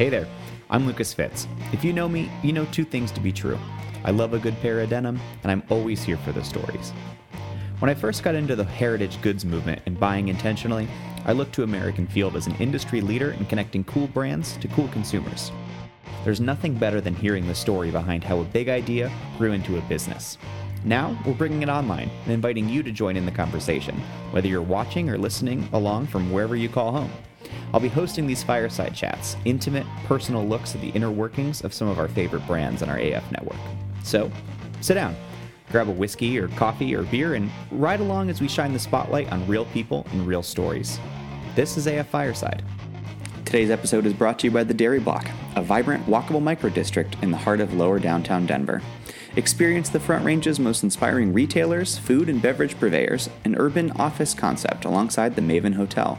Hey there, I'm Lucas Fitz. If you know me, you know two things to be true. I love a good pair of denim, and I'm always here for the stories. When I first got into the heritage goods movement and buying intentionally, I looked to American Field as an industry leader in connecting cool brands to cool consumers. There's nothing better than hearing the story behind how a big idea grew into a business. Now, we're bringing it online and inviting you to join in the conversation, whether you're watching or listening along from wherever you call home. I'll be hosting these fireside chats, intimate, personal looks at the inner workings of some of our favorite brands on our AF network. So, sit down, grab a whiskey or coffee or beer, and ride along as we shine the spotlight on real people and real stories. This is AF Fireside. Today's episode is brought to you by the Dairy Block, a vibrant, walkable microdistrict in the heart of lower downtown Denver. Experience the Front Range's most inspiring retailers, food and beverage purveyors, and urban office concept alongside the Maven Hotel.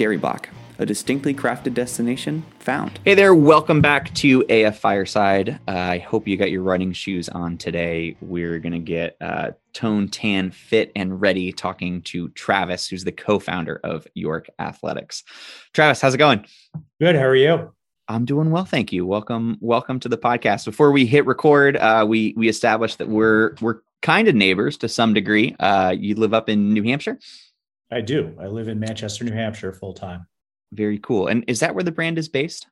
Dairy Block, a distinctly crafted destination found. Hey there, welcome back to AF Fireside. Uh, I hope you got your running shoes on today. We're going to get uh, tone tan fit and ready talking to Travis, who's the co founder of York Athletics. Travis, how's it going? Good. How are you? I'm doing well, thank you. Welcome, welcome to the podcast. Before we hit record, uh, we we established that we're we're kind of neighbors to some degree. Uh, you live up in New Hampshire. I do. I live in Manchester, New Hampshire, full time. Very cool. And is that where the brand is based?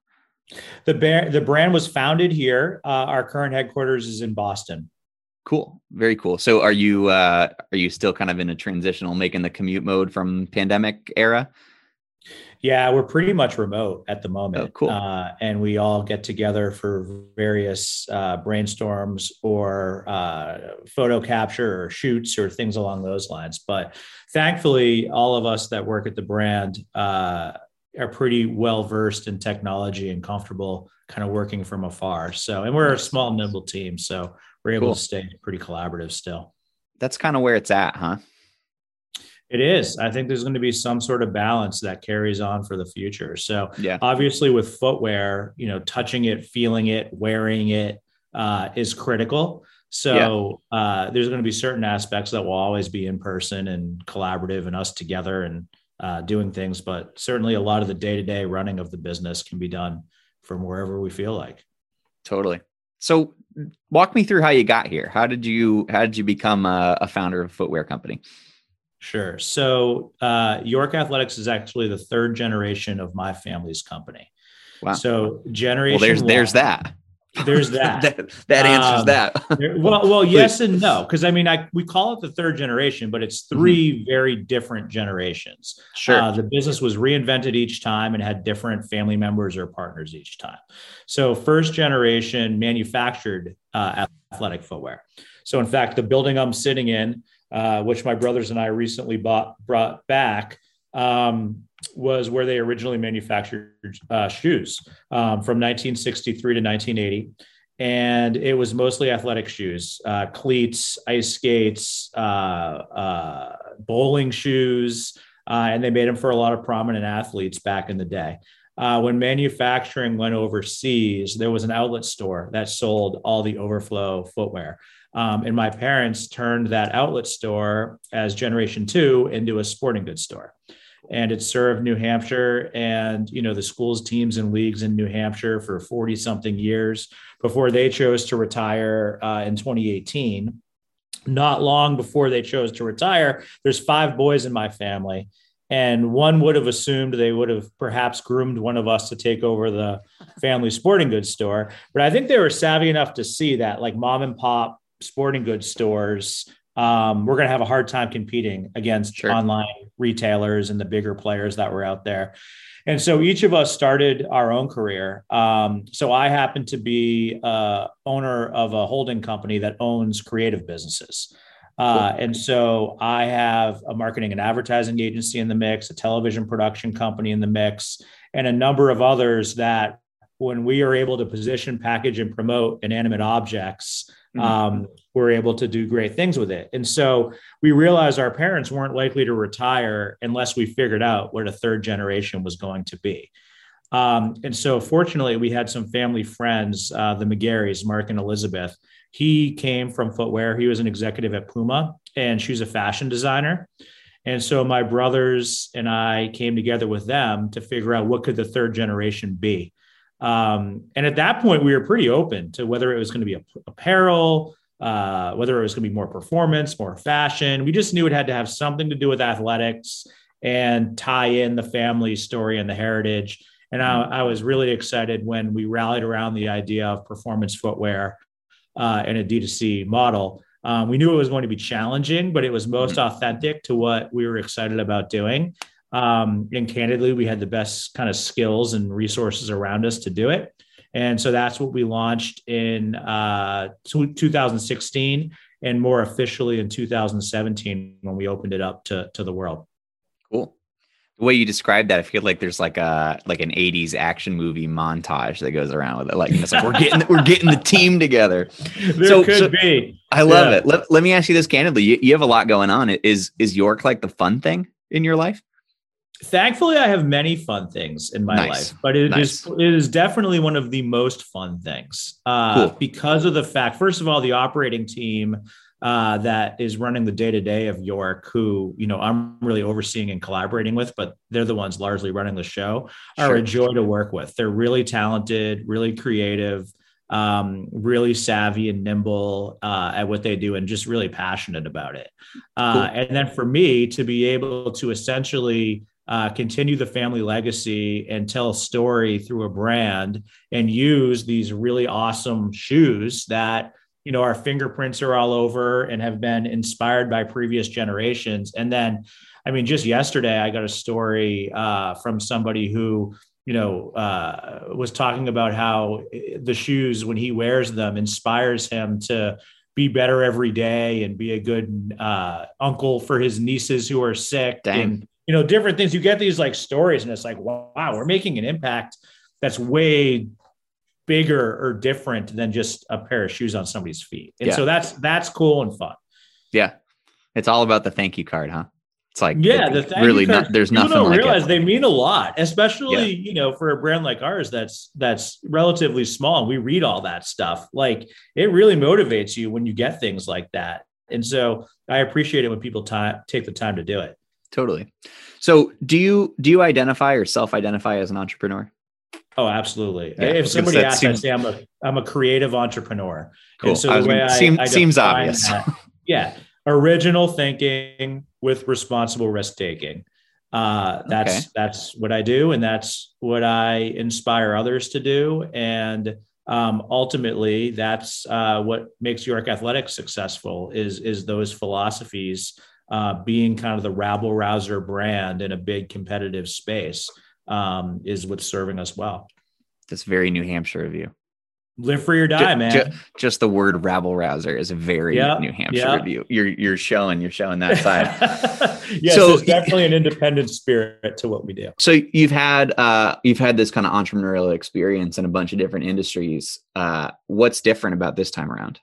The brand the brand was founded here. Uh, our current headquarters is in Boston. Cool. Very cool. So are you uh, are you still kind of in a transitional making the commute mode from pandemic era? Yeah, we're pretty much remote at the moment. Oh, cool. Uh, and we all get together for various uh, brainstorms or uh, photo capture or shoots or things along those lines. But thankfully, all of us that work at the brand uh, are pretty well versed in technology and comfortable kind of working from afar. So, and we're a small, nimble team. So we're able cool. to stay pretty collaborative still. That's kind of where it's at, huh? It is. I think there's going to be some sort of balance that carries on for the future. So, yeah. obviously, with footwear, you know, touching it, feeling it, wearing it uh, is critical. So, yeah. uh, there's going to be certain aspects that will always be in person and collaborative and us together and uh, doing things. But certainly, a lot of the day to day running of the business can be done from wherever we feel like. Totally. So, walk me through how you got here. How did you How did you become a, a founder of a footwear company? Sure. So uh, York Athletics is actually the third generation of my family's company. Wow. So generation. Well, there's one, there's that. There's that. that, that answers um, that. well, well, yes and no, because I mean, I we call it the third generation, but it's 3 mm-hmm. very different generations. Sure. Uh, the business was reinvented each time and had different family members or partners each time. So first generation manufactured uh, athletic footwear. So in fact, the building I'm sitting in uh, which my brothers and I recently bought brought back, um, was where they originally manufactured uh, shoes um, from 1963 to 1980. And it was mostly athletic shoes, uh, cleats, ice skates, uh, uh, bowling shoes, and they made them for a lot of prominent athletes back in the day. Uh, when manufacturing went overseas, there was an outlet store that sold all the overflow footwear. Um, and my parents turned that outlet store as Generation Two into a sporting goods store. And it served New Hampshire and you know the schools, teams, and leagues in New Hampshire for 40 something years before they chose to retire uh, in 2018. Not long before they chose to retire, there's five boys in my family. And one would have assumed they would have perhaps groomed one of us to take over the family sporting goods store. But I think they were savvy enough to see that, like mom and pop sporting goods stores, um, we're going to have a hard time competing against sure. online retailers and the bigger players that were out there. And so each of us started our own career. Um, so I happen to be uh, owner of a holding company that owns creative businesses. Uh, and so I have a marketing and advertising agency in the mix, a television production company in the mix, and a number of others that when we are able to position, package, and promote inanimate objects, mm-hmm. um, we're able to do great things with it. And so we realized our parents weren't likely to retire unless we figured out where the third generation was going to be. Um, and so, fortunately, we had some family friends, uh, the McGarrys, Mark and Elizabeth. He came from footwear. He was an executive at Puma, and she's a fashion designer. And so, my brothers and I came together with them to figure out what could the third generation be. Um, and at that point, we were pretty open to whether it was going to be a, apparel, uh, whether it was going to be more performance, more fashion. We just knew it had to have something to do with athletics and tie in the family story and the heritage. And I, I was really excited when we rallied around the idea of performance footwear uh, and a D2C model. Um, we knew it was going to be challenging, but it was most mm-hmm. authentic to what we were excited about doing. Um, and candidly, we had the best kind of skills and resources around us to do it. And so that's what we launched in uh, 2016 and more officially in 2017 when we opened it up to, to the world. Cool. The way you described that, I feel like there's like a like an 80s action movie montage that goes around with it. Like, it's like we're getting we're getting the team together. There so, could so be. I love yeah. it. Let, let me ask you this candidly. You, you have a lot going on. Is is York like the fun thing in your life? thankfully i have many fun things in my nice. life but it nice. is it is definitely one of the most fun things uh, cool. because of the fact first of all the operating team uh, that is running the day to day of York, who you know I'm really overseeing and collaborating with, but they're the ones largely running the show. Are sure. a joy to work with. They're really talented, really creative, um, really savvy and nimble uh, at what they do, and just really passionate about it. Uh, cool. And then for me to be able to essentially uh, continue the family legacy and tell a story through a brand and use these really awesome shoes that you know our fingerprints are all over and have been inspired by previous generations and then i mean just yesterday i got a story uh, from somebody who you know uh, was talking about how the shoes when he wears them inspires him to be better every day and be a good uh, uncle for his nieces who are sick Dang. and you know different things you get these like stories and it's like wow we're making an impact that's way bigger or different than just a pair of shoes on somebody's feet. And yeah. so that's that's cool and fun. Yeah. It's all about the thank you card, huh? It's like yeah, the really not, there's nothing don't like realize it. they mean a lot, especially yeah. you know for a brand like ours that's that's relatively small. We read all that stuff. Like it really motivates you when you get things like that. And so I appreciate it when people time take the time to do it. Totally. So do you do you identify or self-identify as an entrepreneur? Oh, absolutely. Yeah, if somebody asks, seems... I say I'm a I'm a creative entrepreneur. Cool. And so the way I, seem, I seems obvious. That, yeah, original thinking with responsible risk taking. Uh, that's okay. that's what I do, and that's what I inspire others to do. And um, ultimately, that's uh, what makes York Athletics successful. Is is those philosophies uh, being kind of the rabble rouser brand in a big competitive space um, is what's serving us well. That's very New Hampshire of you. Live free or die, just, man. Just, just, the word rabble rouser is a very yep, New Hampshire yep. of you. You're you're showing you're showing that side. yes, so, there's definitely an independent spirit to what we do. So you've had uh, you've had this kind of entrepreneurial experience in a bunch of different industries. Uh, what's different about this time around?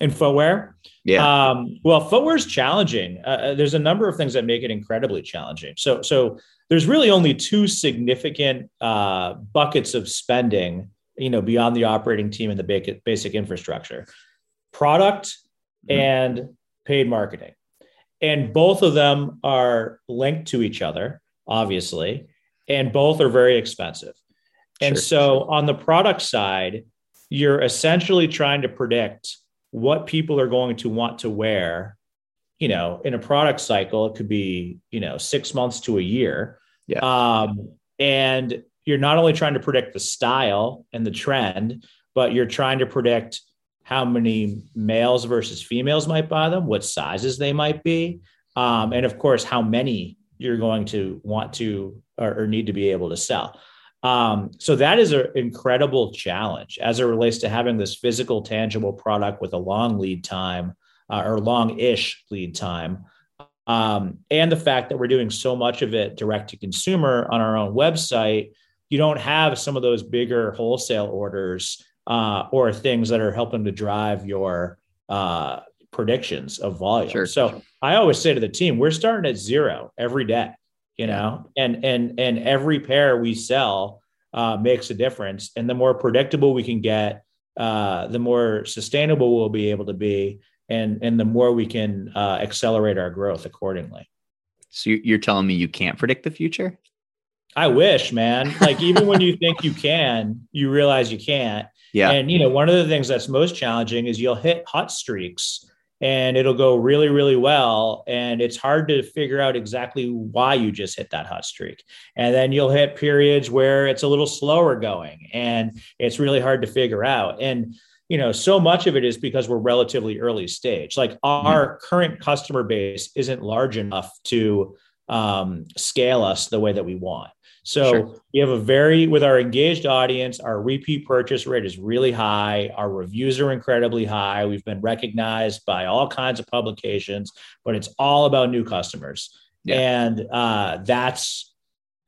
In footwear, yeah. Um, well, footwear is challenging. Uh, uh, there's a number of things that make it incredibly challenging. So so there's really only two significant uh, buckets of spending, you know, beyond the operating team and the basic, basic infrastructure, product mm-hmm. and paid marketing, and both of them are linked to each other, obviously, and both are very expensive. And sure. so on the product side, you're essentially trying to predict what people are going to want to wear you know in a product cycle it could be you know six months to a year yeah. Um, and you're not only trying to predict the style and the trend, but you're trying to predict how many males versus females might buy them, what sizes they might be, um, and of course, how many you're going to want to or, or need to be able to sell. Um, so that is an incredible challenge as it relates to having this physical, tangible product with a long lead time uh, or long-ish lead time um, and the fact that we're doing so much of it direct to consumer on our own website, you don't have some of those bigger wholesale orders uh, or things that are helping to drive your uh, predictions of volume. Sure. So I always say to the team, we're starting at zero every day, you know, and and and every pair we sell uh, makes a difference. And the more predictable we can get, uh, the more sustainable we'll be able to be and and the more we can uh, accelerate our growth accordingly. So you're telling me you can't predict the future? I wish, man. Like even when you think you can, you realize you can't. Yeah. And you know, one of the things that's most challenging is you'll hit hot streaks and it'll go really, really well. And it's hard to figure out exactly why you just hit that hot streak. And then you'll hit periods where it's a little slower going and it's really hard to figure out. And you know, so much of it is because we're relatively early stage. Like our mm-hmm. current customer base isn't large enough to um, scale us the way that we want. So sure. we have a very, with our engaged audience, our repeat purchase rate is really high. Our reviews are incredibly high. We've been recognized by all kinds of publications, but it's all about new customers. Yeah. And uh, that's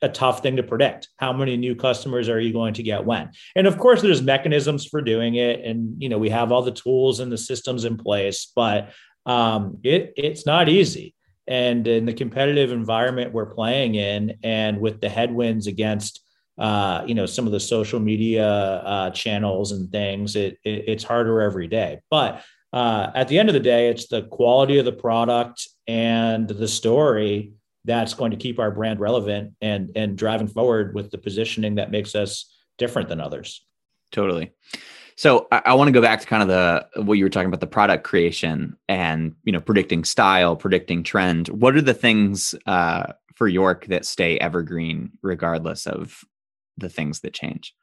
a tough thing to predict. How many new customers are you going to get when? And of course, there's mechanisms for doing it. And, you know, we have all the tools and the systems in place, but um, it, it's not easy and in the competitive environment we're playing in and with the headwinds against uh, you know some of the social media uh, channels and things it, it, it's harder every day but uh, at the end of the day it's the quality of the product and the story that's going to keep our brand relevant and and driving forward with the positioning that makes us different than others totally so I, I want to go back to kind of the what you were talking about the product creation and you know predicting style, predicting trend. What are the things uh, for York that stay evergreen regardless of the things that change?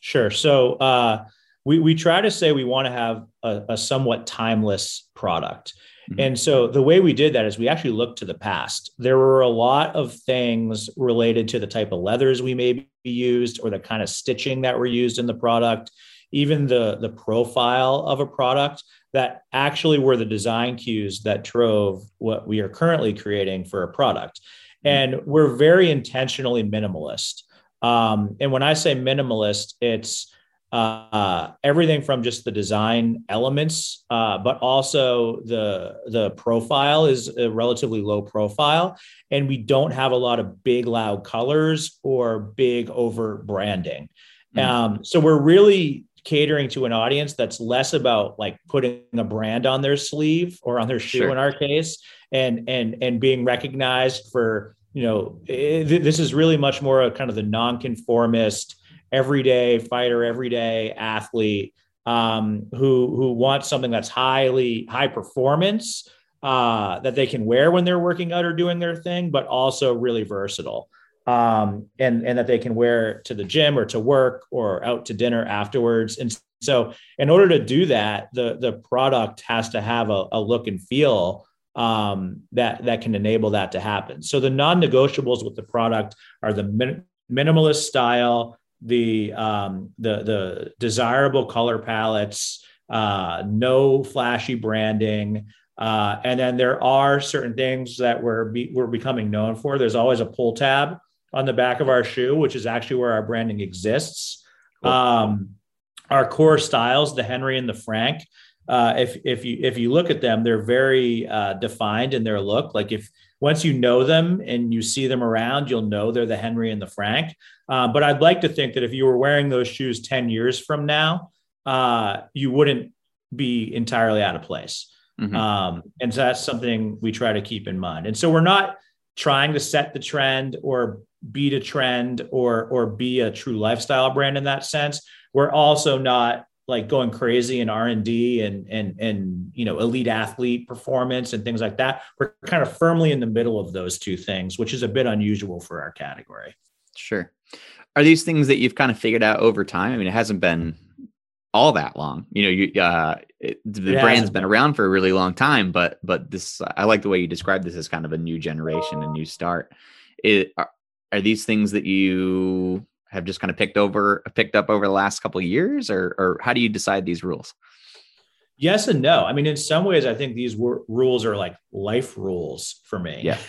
Sure. So uh, we we try to say we want to have a, a somewhat timeless product. Mm-hmm. And so the way we did that is we actually looked to the past. There were a lot of things related to the type of leathers we may be used or the kind of stitching that were used in the product even the the profile of a product that actually were the design cues that drove what we are currently creating for a product mm-hmm. and we're very intentionally minimalist um, and when i say minimalist it's uh, everything from just the design elements, uh, but also the the profile is a relatively low profile, and we don't have a lot of big loud colors or big over branding. Mm. Um, so we're really catering to an audience that's less about like putting a brand on their sleeve or on their shoe sure. in our case and and and being recognized for you know it, eh, this is really much more a kind of the nonconformist everyday fighter everyday athlete um, who who wants something that's highly high performance uh, that they can wear when they're working out or doing their thing but also really versatile um, and and that they can wear to the gym or to work or out to dinner afterwards. And so, in order to do that, the the product has to have a, a look and feel um, that that can enable that to happen. So the non-negotiables with the product are the min- minimalist style, the um, the the desirable color palettes, uh, no flashy branding. Uh, and then there are certain things that we're be, we're becoming known for. There's always a pull tab on the back of our shoe, which is actually where our branding exists. Cool. Um, our core styles, the Henry and the Frank. Uh, if if you if you look at them, they're very uh, defined in their look. Like if once you know them and you see them around, you'll know they're the Henry and the Frank. Uh, but I'd like to think that if you were wearing those shoes ten years from now, uh, you wouldn't be entirely out of place. Mm-hmm. Um, and so that's something we try to keep in mind. And so we're not trying to set the trend or beat a trend or or be a true lifestyle brand in that sense we're also not like going crazy in r&d and and and you know elite athlete performance and things like that. We're kind of firmly in the middle of those two things which is a bit unusual for our category. Sure. Are these things that you've kind of figured out over time? I mean it hasn't been all that long. You know you uh it, the it brand's been around for a really long time but but this i like the way you describe this as kind of a new generation a new start. It, are these things that you have just kind of picked over picked up over the last couple of years or or how do you decide these rules? Yes and no. I mean in some ways i think these wor- rules are like life rules for me. Yeah.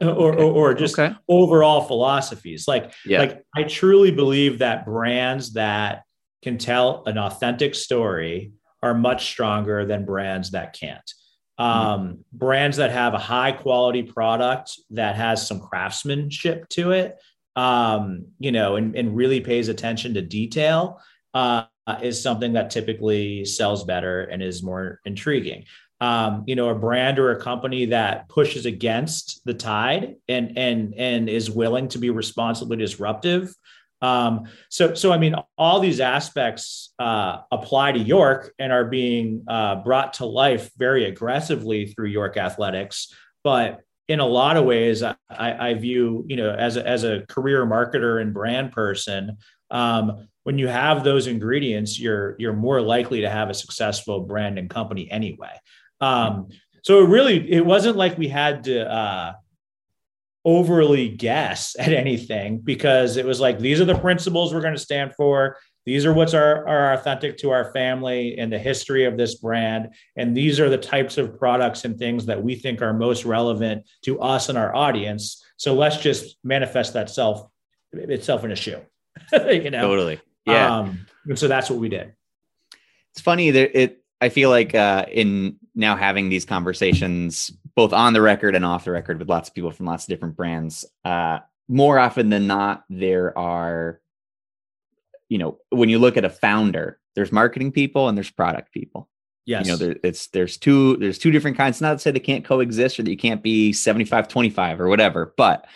Or, or, or just okay. overall philosophies. Like yeah. like i truly believe that brands that can tell an authentic story are much stronger than brands that can't. Mm-hmm. um, brands that have a high quality product that has some craftsmanship to it, um, you know, and, and, really pays attention to detail uh, is something that typically sells better and is more intriguing. um, you know, a brand or a company that pushes against the tide and and and is willing to be responsibly disruptive. Um, so so I mean, all these aspects uh, apply to York and are being uh, brought to life very aggressively through York Athletics. But in a lot of ways, I, I view you know as a, as a career marketer and brand person. Um, when you have those ingredients, you're you're more likely to have a successful brand and company anyway. Um, so it really it wasn't like we had to uh, overly guess at anything because it was like these are the principles we're going to stand for. These are what's are, are authentic to our family and the history of this brand. And these are the types of products and things that we think are most relevant to us and our audience. So let's just manifest that self itself in a shoe. you know, totally. Yeah. Um, and so that's what we did. It's funny that it I feel like uh, in now having these conversations, both on the record and off the record, with lots of people from lots of different brands, uh, more often than not, there are, you know, when you look at a founder, there's marketing people and there's product people. Yes. You know, there, it's there's two there's two different kinds. Not to say they can't coexist or that you can't be 75 25 or whatever, but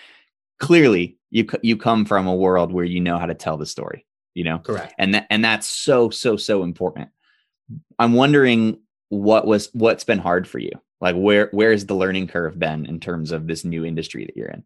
clearly you you come from a world where you know how to tell the story. You know, correct, and that and that's so so so important. I'm wondering what was what's been hard for you. Like where where's the learning curve been in terms of this new industry that you're in?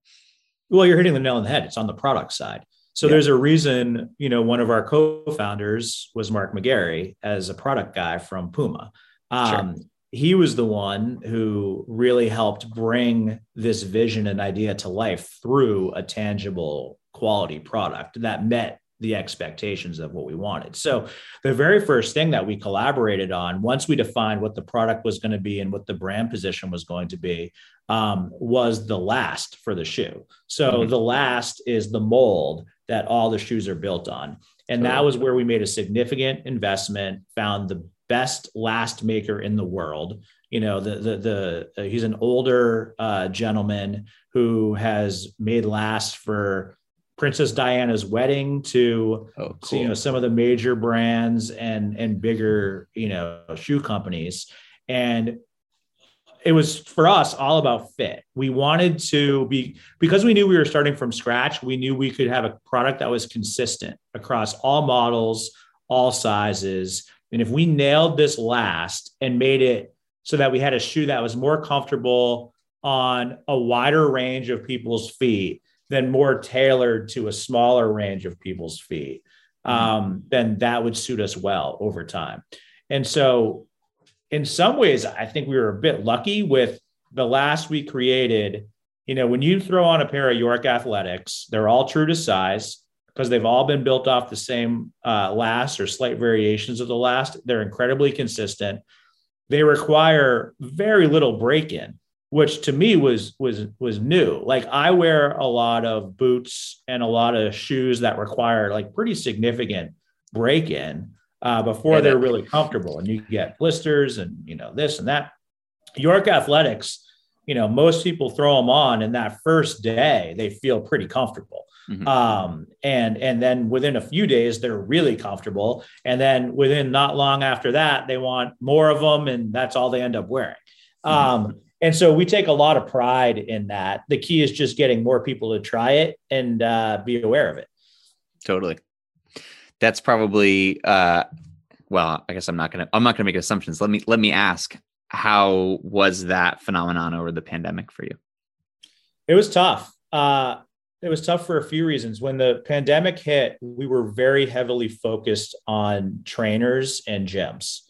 Well, you're hitting the nail on the head. It's on the product side. So yeah. there's a reason, you know, one of our co-founders was Mark McGarry as a product guy from Puma. Um, sure. He was the one who really helped bring this vision and idea to life through a tangible quality product that met the expectations of what we wanted. So the very first thing that we collaborated on, once we defined what the product was going to be and what the brand position was going to be, um, was the last for the shoe. So mm-hmm. the last is the mold that all the shoes are built on. And that was where we made a significant investment, found the best last maker in the world. You know, the the the uh, he's an older uh, gentleman who has made last for Princess Diana's wedding to, oh, cool. you know some of the major brands and and bigger you know shoe companies, and it was for us all about fit. We wanted to be because we knew we were starting from scratch. We knew we could have a product that was consistent across all models, all sizes, and if we nailed this last and made it so that we had a shoe that was more comfortable on a wider range of people's feet then more tailored to a smaller range of people's feet, mm-hmm. um, then that would suit us well over time. And so, in some ways, I think we were a bit lucky with the last we created. You know, when you throw on a pair of York Athletics, they're all true to size because they've all been built off the same uh, last or slight variations of the last. They're incredibly consistent. They require very little break in which to me was was was new like i wear a lot of boots and a lot of shoes that require like pretty significant break in uh, before they're really comfortable and you get blisters and you know this and that york athletics you know most people throw them on and that first day they feel pretty comfortable mm-hmm. um, and and then within a few days they're really comfortable and then within not long after that they want more of them and that's all they end up wearing mm-hmm. um, and so we take a lot of pride in that. The key is just getting more people to try it and uh, be aware of it. Totally. That's probably uh, well. I guess I'm not gonna. I'm not gonna make assumptions. Let me let me ask. How was that phenomenon over the pandemic for you? It was tough. Uh, it was tough for a few reasons. When the pandemic hit, we were very heavily focused on trainers and gyms.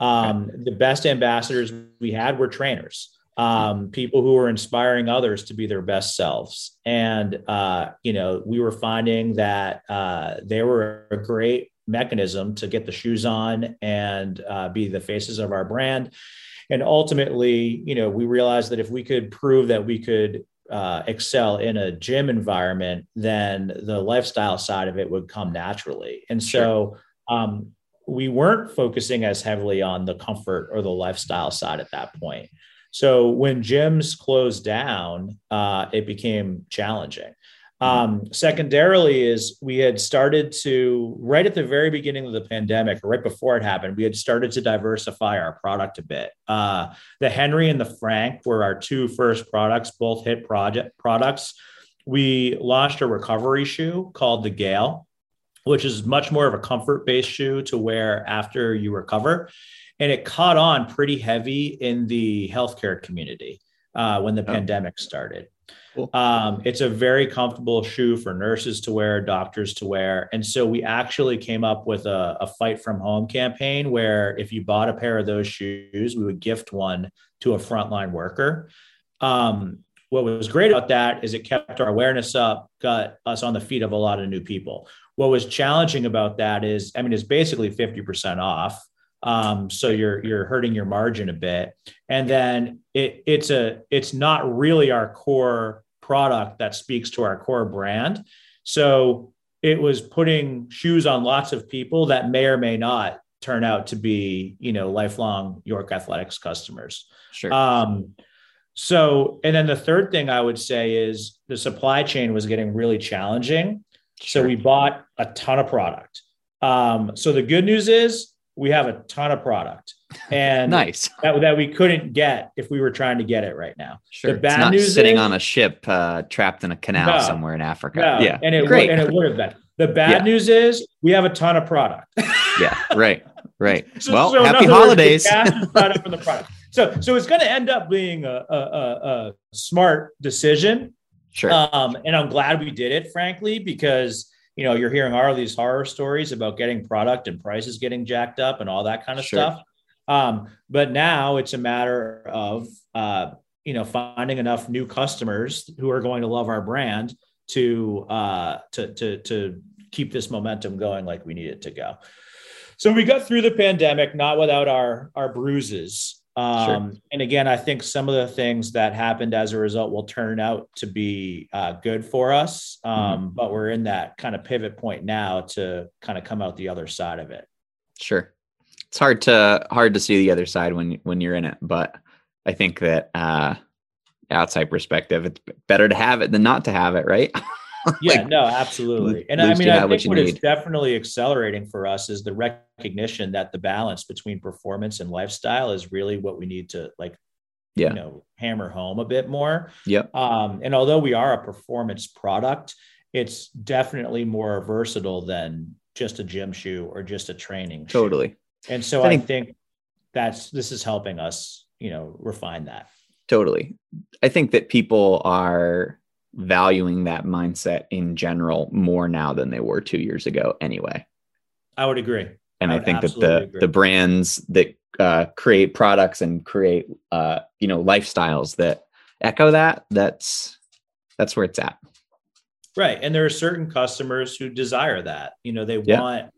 Um, the best ambassadors we had were trainers um, people who were inspiring others to be their best selves. And, uh, you know, we were finding that uh, they were a great mechanism to get the shoes on and uh, be the faces of our brand. And ultimately, you know, we realized that if we could prove that we could uh, excel in a gym environment, then the lifestyle side of it would come naturally. And so, um, we weren't focusing as heavily on the comfort or the lifestyle side at that point. So when gyms closed down, uh, it became challenging. Um, secondarily, is we had started to right at the very beginning of the pandemic, or right before it happened, we had started to diversify our product a bit. Uh, the Henry and the Frank were our two first products, both hit project products. We launched a recovery shoe called the Gale, which is much more of a comfort based shoe to wear after you recover. And it caught on pretty heavy in the healthcare community uh, when the oh. pandemic started. Cool. Um, it's a very comfortable shoe for nurses to wear, doctors to wear. And so we actually came up with a, a, fight from home campaign where if you bought a pair of those shoes, we would gift one to a frontline worker. Um, what was great about that is it kept our awareness up, got us on the feet of a lot of new people. What was challenging about that is, I mean, it's basically 50% off. Um, so you're you're hurting your margin a bit, and then it, it's a it's not really our core product that speaks to our core brand. So it was putting shoes on lots of people that may or may not turn out to be you know lifelong York Athletics customers. Sure. Um, so and then the third thing I would say is the supply chain was getting really challenging. Sure. So we bought a ton of product. Um, so the good news is we have a ton of product and nice that, that we couldn't get if we were trying to get it right now. Sure. The bad it's not news sitting is, on a ship uh, trapped in a canal no, somewhere in Africa. No. Yeah. And it, Great. and it would have been. The bad yeah. news is we have a ton of product. yeah. Right. Right. so, well, so happy holidays. Words, the product. So, so it's going to end up being a, a, a smart decision. Sure. Um, and I'm glad we did it, frankly, because you know, you're hearing all these horror stories about getting product and prices getting jacked up and all that kind of sure. stuff. Um, but now it's a matter of, uh, you know, finding enough new customers who are going to love our brand to, uh, to, to, to keep this momentum going like we need it to go. So we got through the pandemic, not without our, our bruises. Um, sure. And again, I think some of the things that happened as a result will turn out to be uh, good for us. Um, mm-hmm. But we're in that kind of pivot point now to kind of come out the other side of it. Sure, it's hard to hard to see the other side when when you're in it, but I think that uh, outside perspective, it's better to have it than not to have it, right? yeah, like, no, absolutely. And I mean, I think what, is definitely accelerating for us is the recognition that the balance between performance and lifestyle is really what we need to like, yeah. you know, hammer home a bit more. Yep. Um, and although we are a performance product, it's definitely more versatile than just a gym shoe or just a training. Totally. Shoe. And so I think, I think that's this is helping us, you know, refine that. Totally. I think that people are valuing that mindset in general more now than they were two years ago anyway. I would agree. And i, I think that the agree. the brands that uh, create products and create uh, you know lifestyles that echo that that's that's where it's at. Right. And there are certain customers who desire that. You know they yeah. want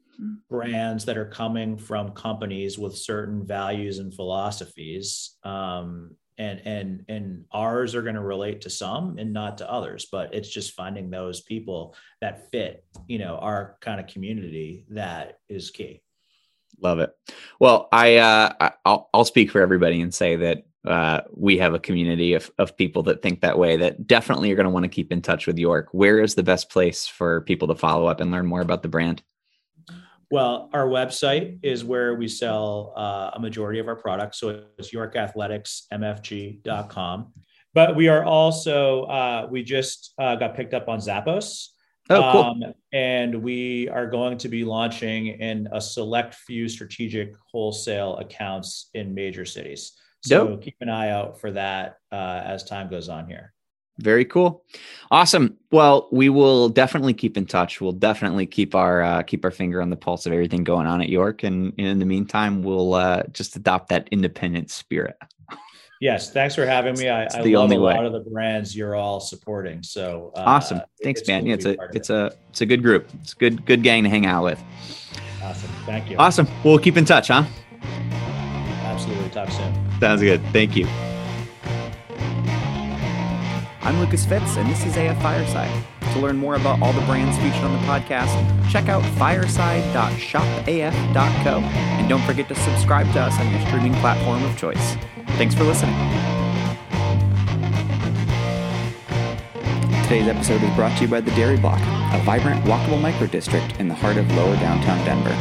brands that are coming from companies with certain values and philosophies. Um, and and and ours are going to relate to some and not to others but it's just finding those people that fit you know our kind of community that is key. Love it. Well i uh i'll, I'll speak for everybody and say that uh, we have a community of, of people that think that way that definitely are going to want to keep in touch with york. Where is the best place for people to follow up and learn more about the brand well, our website is where we sell uh, a majority of our products. So it's yorkathleticsmfg.com. But we are also, uh, we just uh, got picked up on Zappos. Oh, cool. Um, and we are going to be launching in a select few strategic wholesale accounts in major cities. So Dope. keep an eye out for that uh, as time goes on here. Very cool. Awesome. Well, we will definitely keep in touch. We'll definitely keep our uh, keep our finger on the pulse of everything going on at York, and, and in the meantime, we'll uh, just adopt that independent spirit. Yes, thanks for having me. I, I love a way. lot of the brands you're all supporting. So uh, awesome. Thanks, man. Cool yeah, it's a it's a it's a good group. It's a good good gang to hang out with. Awesome. Thank you. Awesome. We'll keep in touch, huh? Absolutely. Talk soon. Sounds good. Thank you. I'm Lucas Fitz, and this is AF Fireside. To learn more about all the brands featured on the podcast, check out fireside.shopaf.co, and don't forget to subscribe to us on your streaming platform of choice. Thanks for listening. Today's episode is brought to you by the Dairy Block, a vibrant, walkable microdistrict in the heart of lower downtown Denver.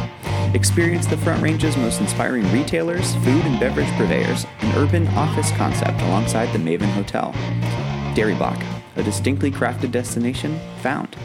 Experience the Front Range's most inspiring retailers, food and beverage purveyors, and urban office concept alongside the Maven Hotel. Dairy Block, a distinctly crafted destination found